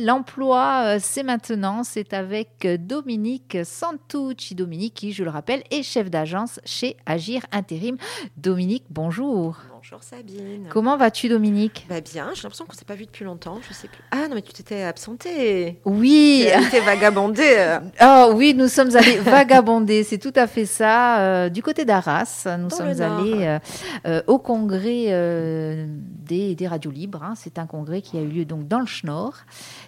L'emploi, euh, c'est maintenant, c'est avec euh, Dominique Santucci. Dominique, qui, je le rappelle, est chef d'agence chez Agir Intérim. Dominique, bonjour. Bonjour Sabine. Comment vas-tu, Dominique bah Bien, j'ai l'impression qu'on ne s'est pas vu depuis longtemps, je sais plus. Ah non, mais tu t'étais absentée. Oui. Tu étais vagabondée. Oh oui, nous sommes allés vagabonder, c'est tout à fait ça. Euh, du côté d'Arras, nous sommes allés au congrès des, des, radios libres. Hein. C'est un congrès qui a eu lieu donc dans le Schnorr.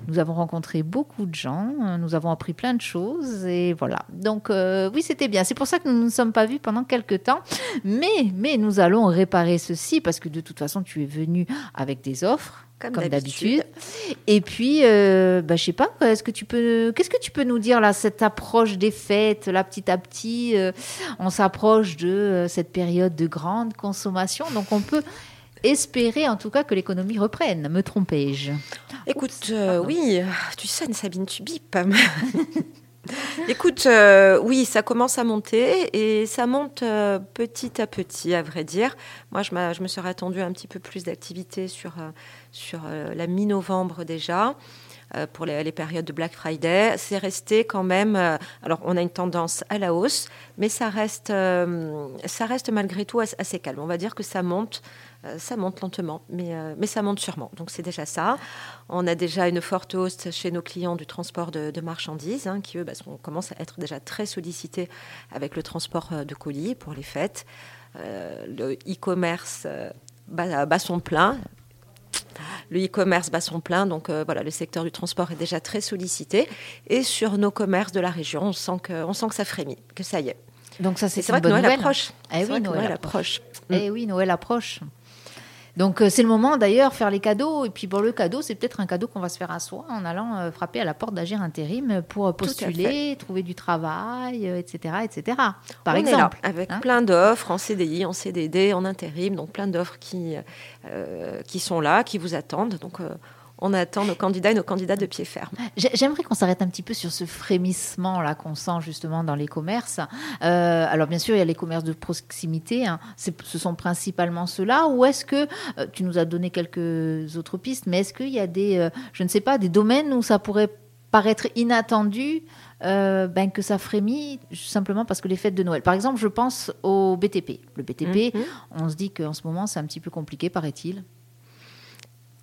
Nous avons rencontré beaucoup de gens, euh, nous avons appris plein de choses et voilà. Donc euh, oui, c'était bien. C'est pour ça que nous ne nous sommes pas vus pendant quelques temps. Mais, mais nous allons réparer ceci parce que de toute façon, tu es venu avec des offres comme, d'habitude. Et puis, euh, bah, je sais pas, est-ce que tu peux, qu'est-ce que tu peux nous dire là, cette approche des fêtes, là petit à petit, euh, on s'approche de cette période de grande consommation, donc on peut espérer en tout cas que l'économie reprenne. Me trompais-je? Écoute, euh, oui, tu sonnes Sabine, tu bipes. Écoute, euh, oui, ça commence à monter et ça monte euh, petit à petit, à vrai dire. Moi, je, me serais attendu un petit peu plus d'activité sur, sur la mi-novembre déjà pour les, périodes de Black Friday. C'est resté quand même. alors, on a une tendance à la hausse, mais ça reste, ça reste malgré tout assez calme. On va dire que ça monte euh, ça monte lentement, mais, euh, mais ça monte sûrement. Donc c'est déjà ça. On a déjà une forte hausse chez nos clients du transport de, marchandises, hein, qui eux bah, commencent à être déjà très sollicités avec le transport euh, de colis pour les fêtes. le e-commerce bat, son plein. Le e-commerce bat son plein, donc voilà, le secteur du transport est déjà très sollicité. Et sur nos commerces de la région, on sent que, on sent que ça frémit, que ça y est. Donc ça, c'est vrai que Noël approche. Eh oui, Noël approche. Eh oui, Noël approche. Donc euh, c'est le moment d'ailleurs faire les cadeaux. Et puis pour le cadeau, c'est peut-être un cadeau qu'on va se faire à soi en allant euh, frapper à la porte d'Agir Intérim pour postuler, trouver du travail, etc., euh, etc. Par exemple, avec hein. plein d'offres en CDI, en CDD, en intérim, donc plein d'offres qui qui sont là, qui vous attendent. Donc on attend nos candidats et nos candidats de pied ferme. J'aimerais qu'on s'arrête un petit peu sur ce frémissement là qu'on sent justement dans les commerces. Euh, alors bien sûr, il y a les commerces de proximité. Hein. Ce sont principalement ceux-là. Ou est-ce que euh, tu nous as donné quelques autres pistes, mais est-ce qu'il y a des, euh, je ne sais pas, des domaines où ça pourrait paraître inattendu ben, que ça frémit simplement parce que les fêtes de Noël? Par exemple, je pense au BTP. Le BTP, mhm. on se dit qu'en ce moment, c'est un petit peu compliqué, paraît-il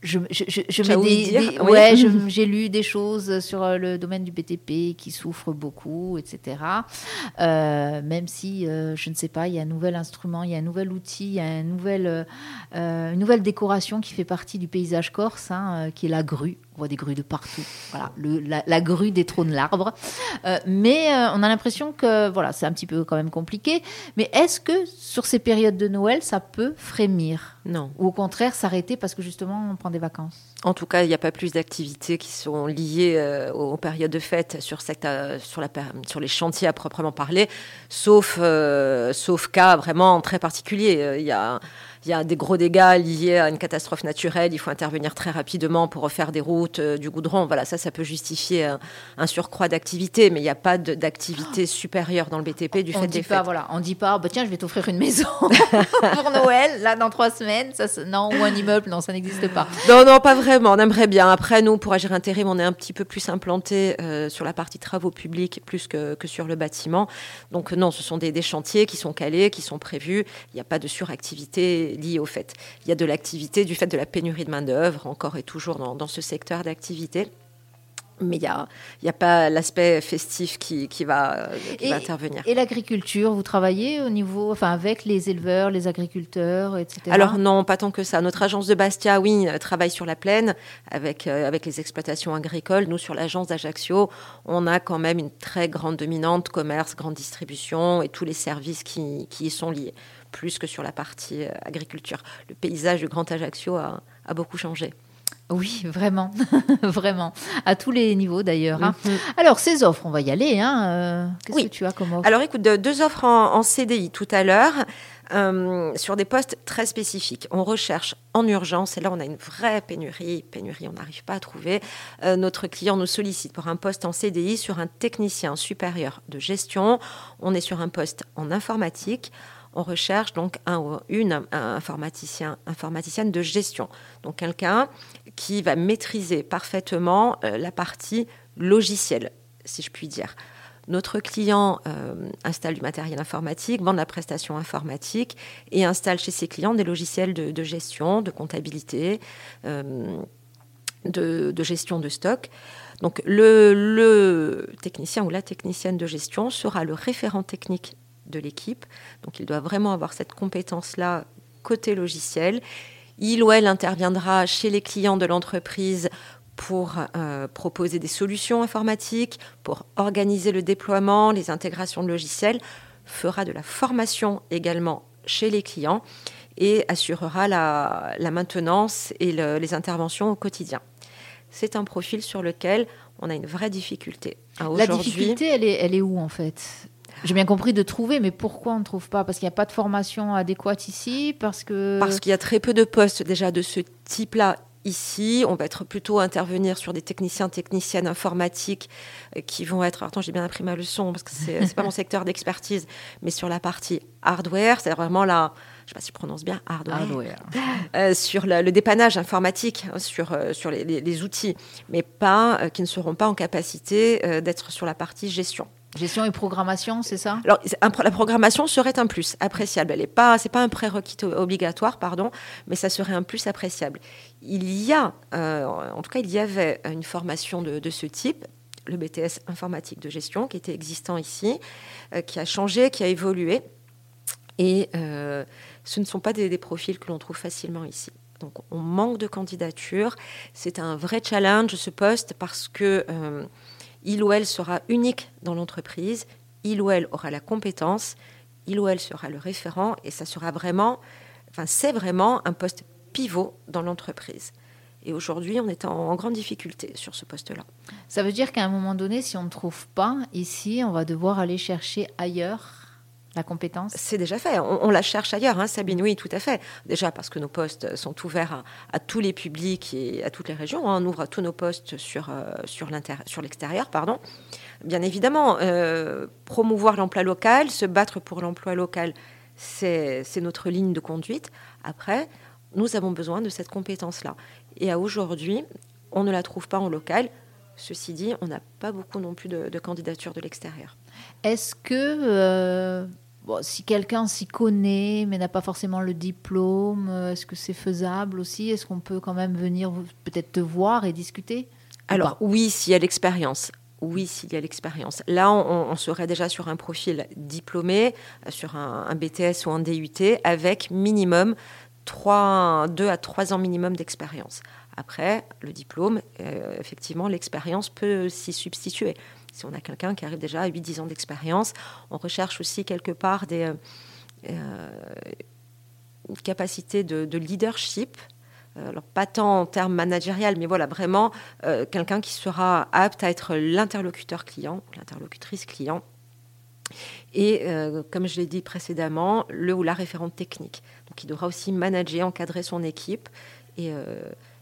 je, je, je, ouais, j'ai lu des choses sur euh, le domaine du BTP qui souffre beaucoup, etc. Euh, même si, euh, je ne sais pas, il y a un nouvel instrument, il y a un nouvel outil, il y a un nouvel, une nouvelle décoration qui fait partie du paysage corse, hein, qui est la grue voit des grues de partout. Voilà, le, la, grue détrône l'arbre. Euh, mais euh, on a l'impression que voilà, c'est un petit peu quand même compliqué. Mais est-ce que sur ces périodes de Noël, ça peut frémir? Non. Ou au contraire s'arrêter parce que justement on prend des vacances? En tout cas, il n'y a pas plus d'activités qui sont liées euh, aux, périodes de fête sur, cette, sur, la, sur les chantiers à proprement parler, sauf, sauf cas vraiment très particuliers. Il y a il y a des gros dégâts liés à une catastrophe naturelle, il faut intervenir très rapidement pour refaire des routes, euh, du goudron. Voilà, ça, ça peut justifier un, surcroît d'activité, mais il n'y a pas d'activité supérieure dans le BTP du on fait dit des pas, Voilà, on dit pas, bah, tiens, je vais t'offrir une maison pour Noël, là, dans trois semaines. Ça, non, ou un immeuble, non, ça n'existe pas. Non, non, pas On aimerait bien. Après, nous, pour Agir Intérim, on est un petit peu plus implanté euh, sur la partie travaux publics plus que, que, sur le bâtiment. Donc, non, ce sont des, des chantiers qui sont calés, qui sont prévus. Il n'y a pas de suractivité lié au fait. Il y a de l'activité du fait de la pénurie de main-d'œuvre, encore et toujours dans, ce secteur d'activité mais il n'y a, y a pas l'aspect festif qui, qui, va, qui va intervenir. Et l'agriculture, vous travaillez au niveau, enfin, avec les éleveurs, les agriculteurs, etc. Alors non, pas tant que ça. Notre agence de Bastia, oui, travaille sur la plaine avec, euh, avec les exploitations agricoles. Nous, sur l'agence d'Ajaccio, on a quand même une très grande dominante commerce, grande distribution et tous les services qui, qui y sont liés plus que sur la partie euh, agriculture. Le paysage du Grand Ajaccio a, beaucoup changé. Oui, vraiment, vraiment, à tous les niveaux d'ailleurs. Hein. Mhm. Alors, ces offres, on va y aller. Hein. Euh, qu'est-ce que tu as comme offre? Alors, écoute, deux offres en, CDI tout à l'heure. Euh, sur des postes très spécifiques. On recherche en urgence, et là on a une vraie pénurie, pénurie, on n'arrive pas à trouver. notre client nous sollicite pour un poste en CDI sur un technicien supérieur de gestion. On est sur un poste en informatique on recherche donc un ou une informaticien, informaticienne de gestion. Donc quelqu'un qui va maîtriser parfaitement euh, la partie logicielle, si je puis dire. Notre client euh, installe du matériel informatique, vend de la prestation informatique et installe chez ses clients des logiciels de, gestion, de comptabilité, euh, de, de, gestion de stock. Donc le, technicien ou la technicienne de gestion sera le référent technique de l'équipe. Donc il doit vraiment avoir cette compétence-là côté logiciel. Il ou elle interviendra chez les clients de l'entreprise pour euh, proposer des solutions informatiques, pour organiser le déploiement, les intégrations de logiciels, fera de la formation également chez les clients et assurera la, maintenance et les interventions au quotidien c'est un profil sur lequel on a une vraie difficulté. Hein, la difficulté, elle est, elle est où en fait? J'ai bien compris de trouver, mais pourquoi on ne trouve pas? Parce qu'il n'y a pas de formation adéquate ici Parce que parce qu'il y a très peu de postes déjà de ce type-là ici. On va être plutôt intervenir sur des techniciens, techniciennes informatiques euh, qui vont être. Attends, j'ai bien appris ma leçon parce que c'est n'est pas mon secteur d'expertise, mais sur la partie hardware, c'est vraiment la je ne sais pas si je prononce bien, hardware, euh, sur le, dépannage informatique, hein, sur, euh, sur les, outils, mais pas, euh, qui ne seront pas en capacité d'être sur la partie gestion. Gestion et programmation, c'est ça? Alors, la programmation serait un plus appréciable. Elle n'est pas, c'est pas un prérequis obligatoire, pardon, mais ça serait un plus appréciable. Il y a, en tout cas, il y avait une formation de, ce type, le BTS informatique de gestion, qui était existant ici, qui a changé, qui a évolué. Et ce ne sont pas des, profils que l'on trouve facilement ici. Donc on manque de candidatures. C'est un vrai challenge ce poste parce que euh, il ou elle sera unique dans l'entreprise, il ou elle aura la compétence, il ou elle sera le référent et ça sera vraiment, enfin c'est vraiment un poste pivot dans l'entreprise. Et aujourd'hui, on est en, grande difficulté sur ce poste-là. Ça veut dire qu'à un moment donné, si on ne trouve pas ici, on va devoir aller chercher ailleurs la compétence? C'est déjà fait. On, la cherche ailleurs, hein, Sabine, oui, tout à fait. Déjà parce que nos postes sont ouverts à, tous les publics et à toutes les régions. Hein. On ouvre tous nos postes sur, euh, sur l'extérieur. pardon. Bien évidemment, euh, promouvoir l'emploi local, se battre pour l'emploi local, c'est notre ligne de conduite. Après, nous avons besoin de cette compétence-là. Et à aujourd'hui, on ne la trouve pas en local. Ceci dit, on n'a pas beaucoup non plus de, de candidatures de l'extérieur. Est-ce que euh, si quelqu'un s'y connaît mais n'a pas forcément le diplôme, euh, est-ce que c'est faisable aussi? Est-ce qu'on peut quand même venir peut-être te voir et discuter? Alors oui, s'il y a l'expérience. Oui, s'il y a l'expérience. Là, on, serait déjà sur un profil diplômé, euh, sur un, BTS ou un DUT, avec minimum 3, 2 à 3 ans minimum d'expérience. Après, le diplôme, effectivement, l'expérience peut s'y substituer. Si on a quelqu'un qui arrive déjà à 8-10 ans d'expérience, on recherche aussi quelque part des euh, euh, capacités de, leadership. Euh, alors, pas tant en termes managériels, mais voilà, vraiment quelqu'un qui sera apte à être l'interlocuteur client, l'interlocutrice client. Et comme je l'ai dit précédemment, le ou la référente technique. Donc, il devra aussi manager, encadrer son équipe et,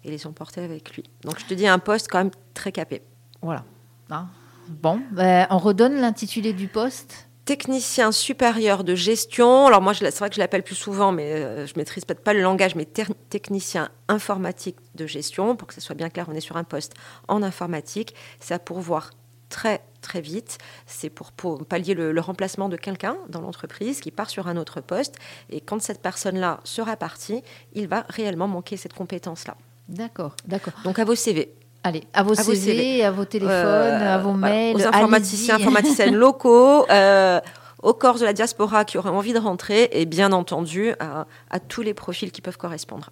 et les emporter avec lui. Donc, je te dis un poste quand même très capé. Voilà. Hein? Bon, ben, on redonne l'intitulé du poste technicien supérieur de gestion. Alors moi, c'est vrai que je l'appelle plus souvent, mais euh, je maîtrise peut-être pas le langage, mais technicien informatique de gestion. Pour que ce soit bien clair, on est sur un poste en informatique. C'est à pourvoir très très vite. C'est pour, pallier le, remplacement de quelqu'un dans l'entreprise qui part sur un autre poste. Et quand cette personne-là sera partie, il va réellement manquer cette compétence-là. D'accord, d'accord. Donc à vos CV. Allez, à vos, CV, à vos téléphones, euh, à vos mails. Aux informaticiens, informaticiennes locaux, euh, aux corps de la diaspora qui auraient envie de rentrer et bien entendu à tous les profils qui peuvent correspondre.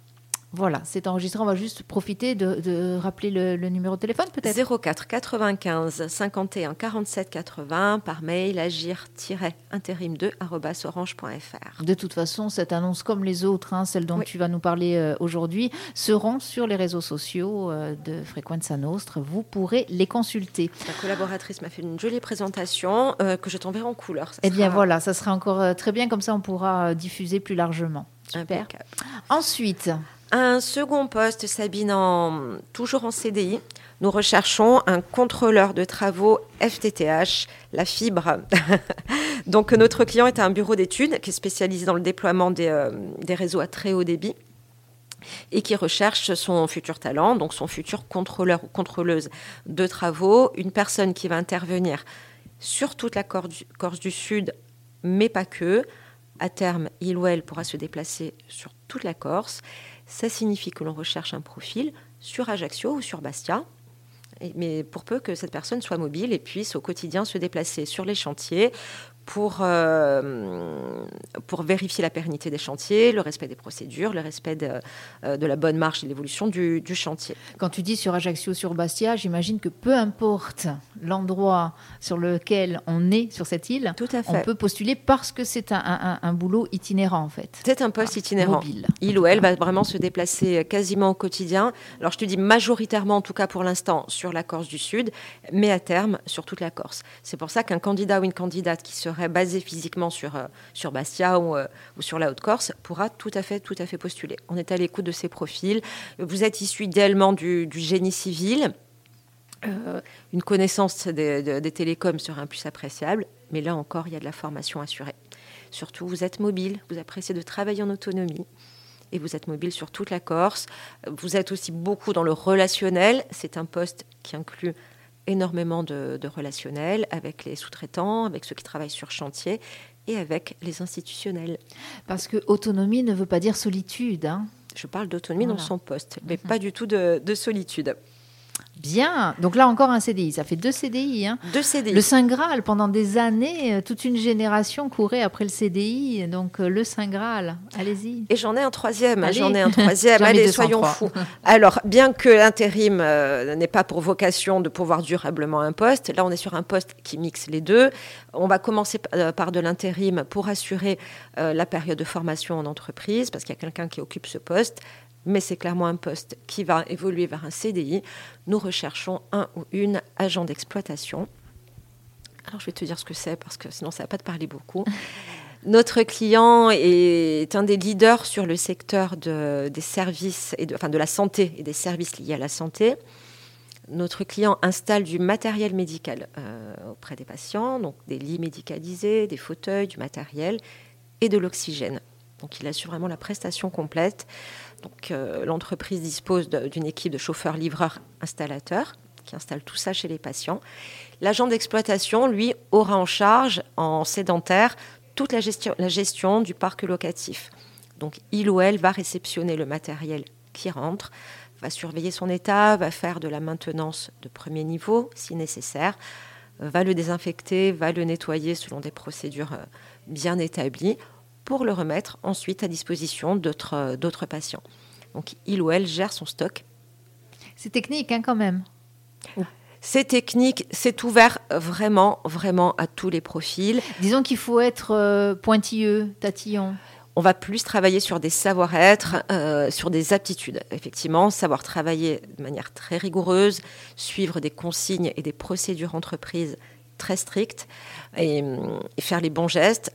Voilà, c'est enregistré. On va juste profiter de, rappeler le, numéro de téléphone peut-être 04 95 51 47 80 par mail agir-intérim2 orange.fr. De toute façon, cette annonce comme les autres, hein, celle dont tu vas nous parler euh, aujourd'hui, seront sur les réseaux sociaux euh, de Frequenza Nostre. Vous pourrez les consulter. La collaboratrice m'a fait une jolie présentation euh, que je t'enverrai en couleur. eh bien voilà, ça sera encore très bien, comme ça on pourra diffuser plus largement. Super. Ensuite, un second poste, Sabine, toujours en CDI. Nous recherchons un contrôleur de travaux FTTH, la fibre. Donc notre client est un bureau d'études qui est spécialisé dans le déploiement des, euh, des réseaux à très haut débit et qui recherche son futur talent, donc son futur contrôleur ou contrôleuse de travaux, une personne qui va intervenir sur toute la Corse du, Sud, mais pas que. À terme, il ou elle pourra se déplacer sur toute la Corse. Ça signifie que l'on recherche un profil sur Ajaccio ou sur Bastia, mais pour peu que cette personne soit mobile et puisse au quotidien se déplacer sur les chantiers pour, euh, pour vérifier la pérennité des chantiers, le respect des procédures, le respect de, euh, de la bonne marche et l'évolution du, du, chantier. Quand tu dis sur Ajaccio, sur Bastia, j'imagine que peu importe l'endroit sur lequel on est sur cette île, Tout à fait. on peut postuler parce que c'est un, un, un, boulot itinérant en fait. C'est un poste ah, itinérant. Mobile. Il ou elle va vraiment se déplacer quasiment au quotidien. Alors je te dis majoritairement, en tout cas pour l'instant, sur la Corse du Sud, mais à terme sur toute la Corse. C'est pour ça qu'un candidat ou une candidate qui basé physiquement sur, euh, sur Bastia ou, euh, ou sur la Haute-Corse pourra tout à fait, tout à fait postuler. On est à l'écoute de ces profils. Vous êtes issu idéalement du, génie civil. Euh, une connaissance des, télécoms serait un plus appréciable, mais là encore, il y a de la formation assurée. Surtout, vous êtes mobile, vous appréciez de travailler en autonomie et vous êtes mobile sur toute la Corse. Vous êtes aussi beaucoup dans le relationnel. C'est un poste qui inclut énormément de, de relationnel avec les sous-traitants, avec ceux qui travaillent sur chantier et avec les institutionnels. Parce que autonomie ne veut pas dire solitude. Hein Je parle d'autonomie voilà. dans son poste, mais mmh. pas du tout de, de solitude. Bien. Donc là encore un CDI. Ça fait deux CDI. Hein. Deux CDI. Le Saint Graal, pendant des années, euh, toute une génération courait après le CDI. Donc euh, le Saint Graal, allez-y. Et j'en ai un troisième. J'en ai un troisième. Allez, soyons fous. Alors, bien que l'intérim euh, n'ait pas pour vocation de pouvoir durablement un poste, là on est sur un poste qui mixe les deux. On va commencer par de l'intérim pour assurer euh, la période de formation en entreprise, parce qu'il y a quelqu'un qui occupe ce poste mais c'est clairement un poste qui va évoluer vers un CDI. Nous recherchons un ou une agent d'exploitation. Alors je vais te dire ce que c'est parce que sinon ça va pas te parler beaucoup. Notre client est un des leaders sur le secteur de, des services et de, enfin de la santé et des services liés à la santé. Notre client installe du matériel médical euh, auprès des patients, donc des lits médicalisés, des fauteuils, du matériel et de l'oxygène. Donc il assure vraiment la prestation complète. Euh, l'entreprise dispose d'une équipe de chauffeurs, livreurs, installateurs qui installent tout ça chez les patients. L'agent d'exploitation, lui, aura en charge, en sédentaire, toute la gestion, la gestion du parc locatif. Donc il ou elle va réceptionner le matériel qui rentre, va surveiller son état, va faire de la maintenance de premier niveau si nécessaire, va le désinfecter, va le nettoyer selon des procédures euh, bien établies pour le remettre ensuite à disposition d'autres patients. Donc il ou elle gère son stock. C'est technique hein, quand même. C'est technique, c'est ouvert vraiment, vraiment à tous les profils. Disons qu'il faut être euh, pointilleux, tatillon. On va plus travailler sur des savoir-être, euh, sur des aptitudes. Effectivement, savoir travailler de manière très rigoureuse, suivre des consignes et des procédures entreprises très strictes et, et faire les bons gestes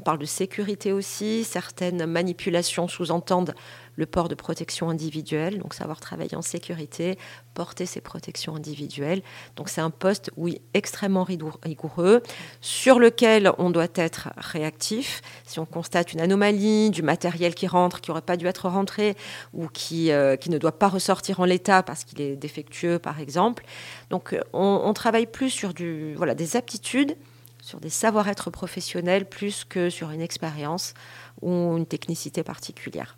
on parle de sécurité aussi. Certaines manipulations sous-entendent le port de protection individuelle, donc savoir travailler en sécurité, porter ces protections individuelles. Donc c'est un poste, oui, extrêmement rigoureux, sur lequel on doit être réactif. Si on constate une anomalie, du matériel qui rentre, qui n'aurait pas dû être rentré, ou qui, euh, qui ne doit pas ressortir en l'état parce qu'il est défectueux, par exemple. Donc on, on travaille plus sur du, voilà, des aptitudes sur des savoir-être professionnels plus que sur une expérience ou une technicité particulière.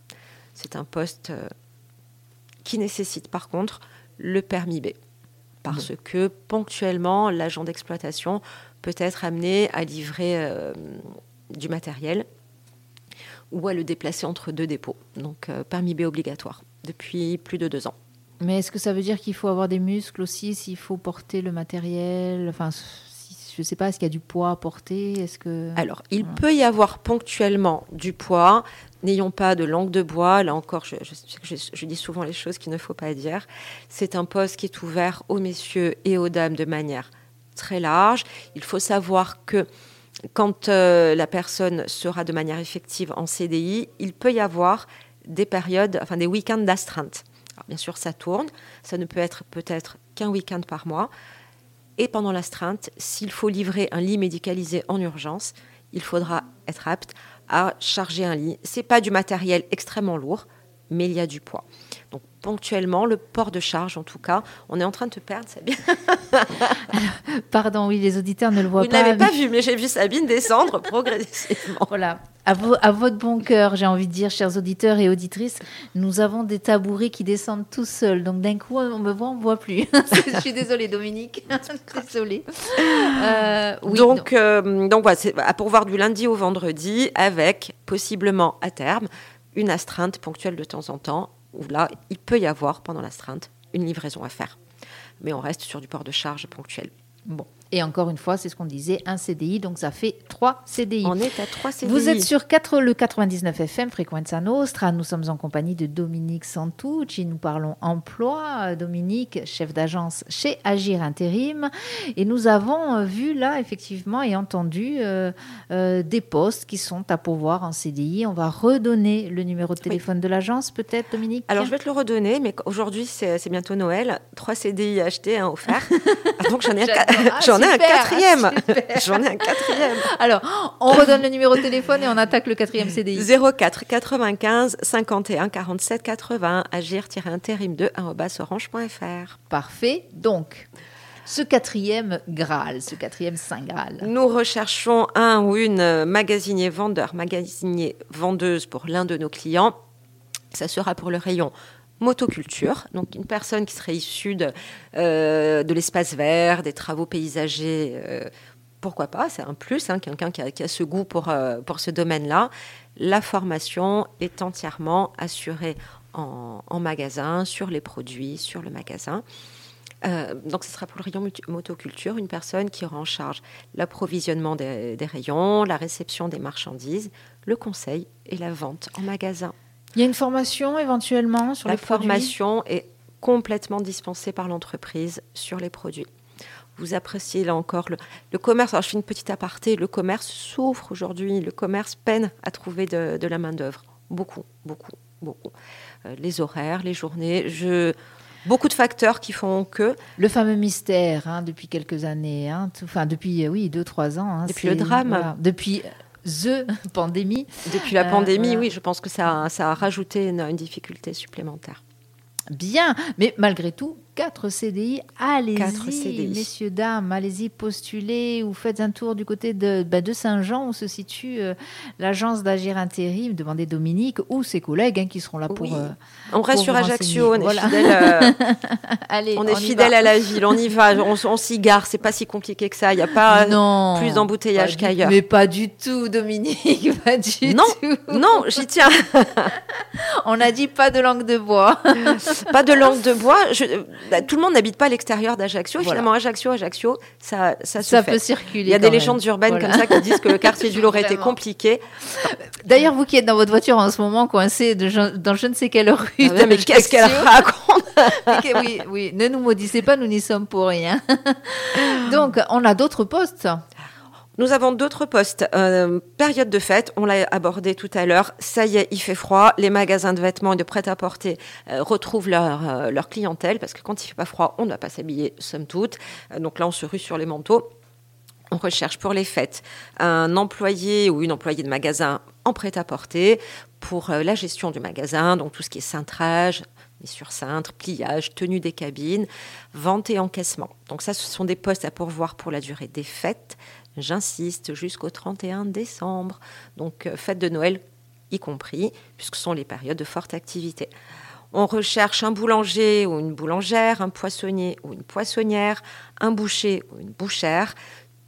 C'est un poste euh, qui nécessite par contre le permis B, parce que ponctuellement, l'agent d'exploitation peut être amené à livrer euh, du matériel ou à le déplacer entre deux dépôts. Donc euh, permis B obligatoire depuis plus de deux ans. Mais est-ce que ça veut dire qu'il faut avoir des muscles aussi s'il faut porter le matériel? Enfin, je ne sais pas, est-ce qu'il y a du poids à porter Est-ce que alors il voilà. peut y avoir ponctuellement du poids. N'ayons pas de langue de bois. Là encore, je, je, je, dis souvent les choses qu'il ne faut pas dire. C'est un poste qui est ouvert aux messieurs et aux dames de manière très large. Il faut savoir que quand euh, la personne sera de manière effective en CDI, il peut y avoir des périodes, enfin des week-ends d'astreinte. Bien sûr, ça tourne. Ça ne peut être peut-être qu'un week-end par mois et pendant l'astreinte, s'il faut livrer un lit médicalisé en urgence, il faudra être apte à charger un lit. C'est pas du matériel extrêmement lourd, mais il y a du poids. Donc ponctuellement, le port de charge en tout cas, on est en train de te perdre, Sabine. Pardon, oui, les auditeurs ne le voient Vous pas. Vous n'avez mais- pas vu, mais j'ai vu Sabine descendre progressivement. Voilà. À, vo- à votre bon cœur, j'ai envie de dire, chers auditeurs et auditrices, nous avons des tabourets qui descendent tout seuls. Donc d'un coup, on me voit, on ne me voit plus. Je suis désolée, Dominique. désolée. Euh, oui, donc, euh, donc voilà, c'est à pourvoir du lundi au vendredi avec possiblement à terme une astreinte ponctuelle de temps en temps où là, il peut y avoir pendant l'astreinte une livraison à faire. Mais on reste sur du port de charge ponctuel. Bon. Et encore une fois, c'est ce qu'on disait, un CDI, donc ça fait trois CDI. On est à 3 CDI. Vous êtes sur 4, le 99 FM, Frequenza Nostra. Nous sommes en compagnie de Dominique Santucci. Nous parlons emploi. Dominique, chef d'agence chez Agir Intérim. Et nous avons euh, vu là, effectivement, et entendu euh, euh, des postes qui sont à pourvoir en CDI. On va redonner le numéro de téléphone de l'agence, peut-être, Dominique? Alors, je vais te le redonner, mais aujourd'hui, c'est bientôt Noël. 3 CDI achetés, un offert. Ah, donc, j'en ai, Ah, j'en ai un quatrième. J'en ai un quatrième. Alors, on redonne le numéro de téléphone et on attaque le quatrième CDI. 04 95 51 47 80 agir-intérim2 orange.fr. Parfait. Donc, ce quatrième Graal, ce quatrième Saint Graal. Nous recherchons un ou une magasinier vendeur, magasinier vendeuse pour l'un de nos clients. Ça sera pour le rayon motoculture, donc une personne qui serait issue de, euh, l'espace vert, des travaux paysagers. euh, pourquoi pas, c'est un plus, hein, quelqu'un qui a, ce goût pour, euh, pour ce domaine-là. La formation est entièrement assurée en, magasin, sur les produits, sur le magasin. Donc, ce sera pour le rayon motoculture, une personne qui aura en charge l'approvisionnement des rayons, la réception des marchandises, le conseil et la vente en magasin. Il y a une formation éventuellement sur la les produits formation est complètement dispensée par l'entreprise sur les produits. Vous appréciez là encore le, le commerce. Alors, je fais une petite aparté. Le commerce souffre aujourd'hui. Le commerce peine à trouver de, de la main-d'œuvre. Beaucoup, beaucoup, beaucoup. Euh, les horaires, les journées. Je, beaucoup de facteurs qui font que Le fameux mystère hein, depuis quelques années, hein, tout- enfin depuis euh, oui deux trois ans. hein, Depuis le drame. voilà, depuis the pandémie. Depuis la Euh, pandémie, voilà. oui, je pense que ça, a- ça a rajouté une, une difficulté supplémentaire. Bien, mais malgré tout, 4 CDI, allez-y, messieurs, dames, allez-y, postulez ou faites un tour du côté de, bah, de Saint-Jean où se situe euh, l'agence d'Agir Intérim. Demandez Dominique ou ses collègues hein, qui seront là pour. Oui. euh, On reste sur Ajaccio, on est Voilà. fidèle, euh, allez, on est fidèle à la ville, on y va, on, s'y gare, c'est pas si compliqué que ça, il n'y a pas non, plus d'embouteillage qu'ailleurs. Mais pas du tout, Dominique, pas du Non, tout. Non, j'y tiens. On a dit pas de langue de bois. pas de langue de bois. Je- bah, tout le monde n'habite pas à l'extérieur d'Ajaccio. Voilà. Finalement, Ajaccio, Ajaccio, ça, ça se Ça fait. peut circuler. Il y a des même. légendes urbaines Voilà. comme ça qui disent que le quartier du Loret Vraiment. compliqué. D'ailleurs, vous qui êtes dans votre voiture en ce moment, coincé de dans je ne sais quelle rue. Ah ouais, mais qu'est-ce qu'elle raconte oui, ne nous maudissez pas, nous n'y sommes pour rien. Donc, on a d'autres postes. Nous avons d'autres postes. Euh, période de fête, on l'a abordé tout à l'heure. Ça y est, il fait froid. Les magasins de vêtements et de prêt-à-porter euh, retrouvent leur, euh, leur clientèle parce que quand il fait pas froid, on ne va pas s'habiller, somme toute. Donc là, on se rue sur les manteaux. On recherche pour les fêtes un employé ou une employée de magasin en prêt-à-porter pour la gestion du magasin, donc tout ce qui est cintrage, sur cintre, pliage, tenue des cabines, vente et encaissement. Donc ça, ce sont des postes à pourvoir pour la durée des fêtes. J'insiste, jusqu'au 31 décembre. Donc euh, fête de Noël y compris, puisque ce sont les périodes de forte activité. On recherche un boulanger ou une boulangère, un poissonnier ou une poissonnière, un boucher ou une bouchère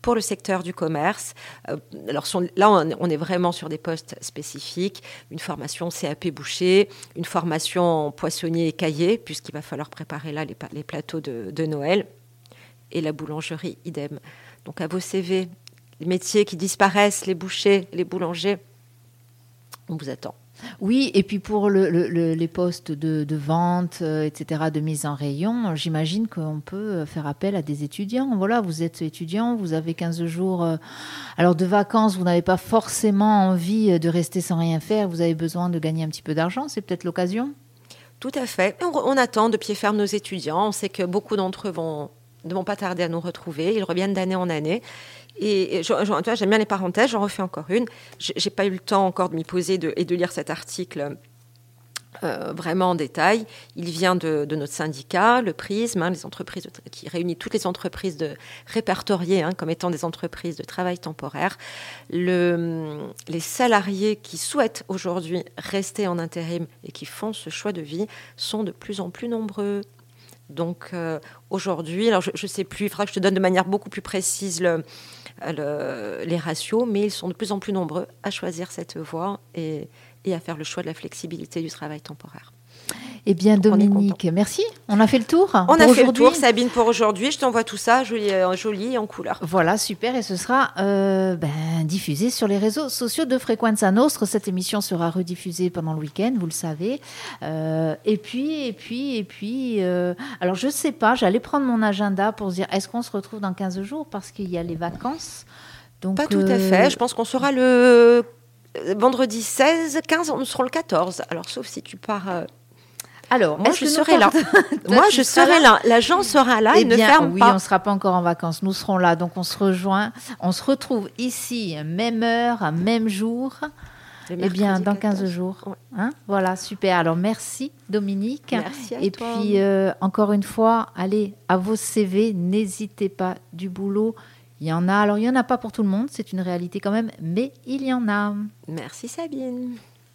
pour le secteur du commerce. Euh, alors là, on est- vraiment sur des postes spécifiques, une formation CAP boucher, une formation poissonnier et cahier, puisqu'il va falloir préparer là les, plateaux de Noël, et la boulangerie, idem. Donc à vos CV, les métiers qui disparaissent, les bouchers, les boulangers, on vous attend. Oui, et puis pour le- le- le- les postes de, vente, euh, etc., de mise en rayon, j'imagine qu'on peut faire appel à des étudiants. Voilà, vous êtes étudiant, vous avez 15 jours euh, alors de vacances, vous n'avez pas forcément envie de rester sans rien faire, vous avez besoin de gagner un petit peu d'argent, c'est peut-être l'occasion? Tout à fait. On, on attend de pied ferme nos étudiants. On sait que beaucoup d'entre eux vont ne vont pas tarder à nous retrouver. Ils reviennent d'année en année. Et, j'aime bien les parenthèses, j'en refais encore une. J'ai pas eu le temps encore de m'y poser et de lire cet article euh, vraiment en détail. Il vient de, notre syndicat, le Prisme, hein, les entreprises qui réunit toutes les entreprises de, répertoriées hein, comme étant des entreprises de travail temporaire. Le, les salariés qui souhaitent aujourd'hui rester en intérim et qui font ce choix de vie sont de plus en plus nombreux. Donc euh, aujourd'hui, alors je ne sais plus, il faudra que je te donne de manière beaucoup plus précise le, les ratios, mais ils sont de plus en plus nombreux à choisir cette voie et, et à faire le choix de la flexibilité du travail temporaire. Eh bien, Dominique, merci. On a fait le tour. On a fait le tour, Sabine, pour aujourd'hui. Je t'envoie tout ça joli, euh, joli en couleur. Voilà, super. Et ce sera euh, ben, diffusé sur les réseaux sociaux de Frequenza Nostre. Cette émission sera rediffusée pendant le week-end, vous le savez. Euh, et puis, et puis, et puis. alors, je ne sais pas, j'allais prendre mon agenda pour se dire est-ce qu'on se retrouve dans 15 jours? Parce qu'il y a les vacances. Donc, pas tout à fait. Je pense qu'on sera le vendredi 16, 15, nous serons le 14. Alors, sauf si tu pars. Alors, moi, je serai là. moi, je serai là. L'agent sera là. Eh ne ferme oui, pas. on ne sera pas encore en vacances. Nous serons là. Donc, on se rejoint. On se retrouve ici, même heure, même jour. Eh bien, dans 15 jours. Hein? Voilà, super. Alors, merci Dominique. Merci à Et puis, euh, encore une fois, allez, à vos CV, n'hésitez pas du boulot. Il y en a, alors il n'y en a pas pour tout le monde, c'est une réalité quand même, mais il y en a. Merci Sabine.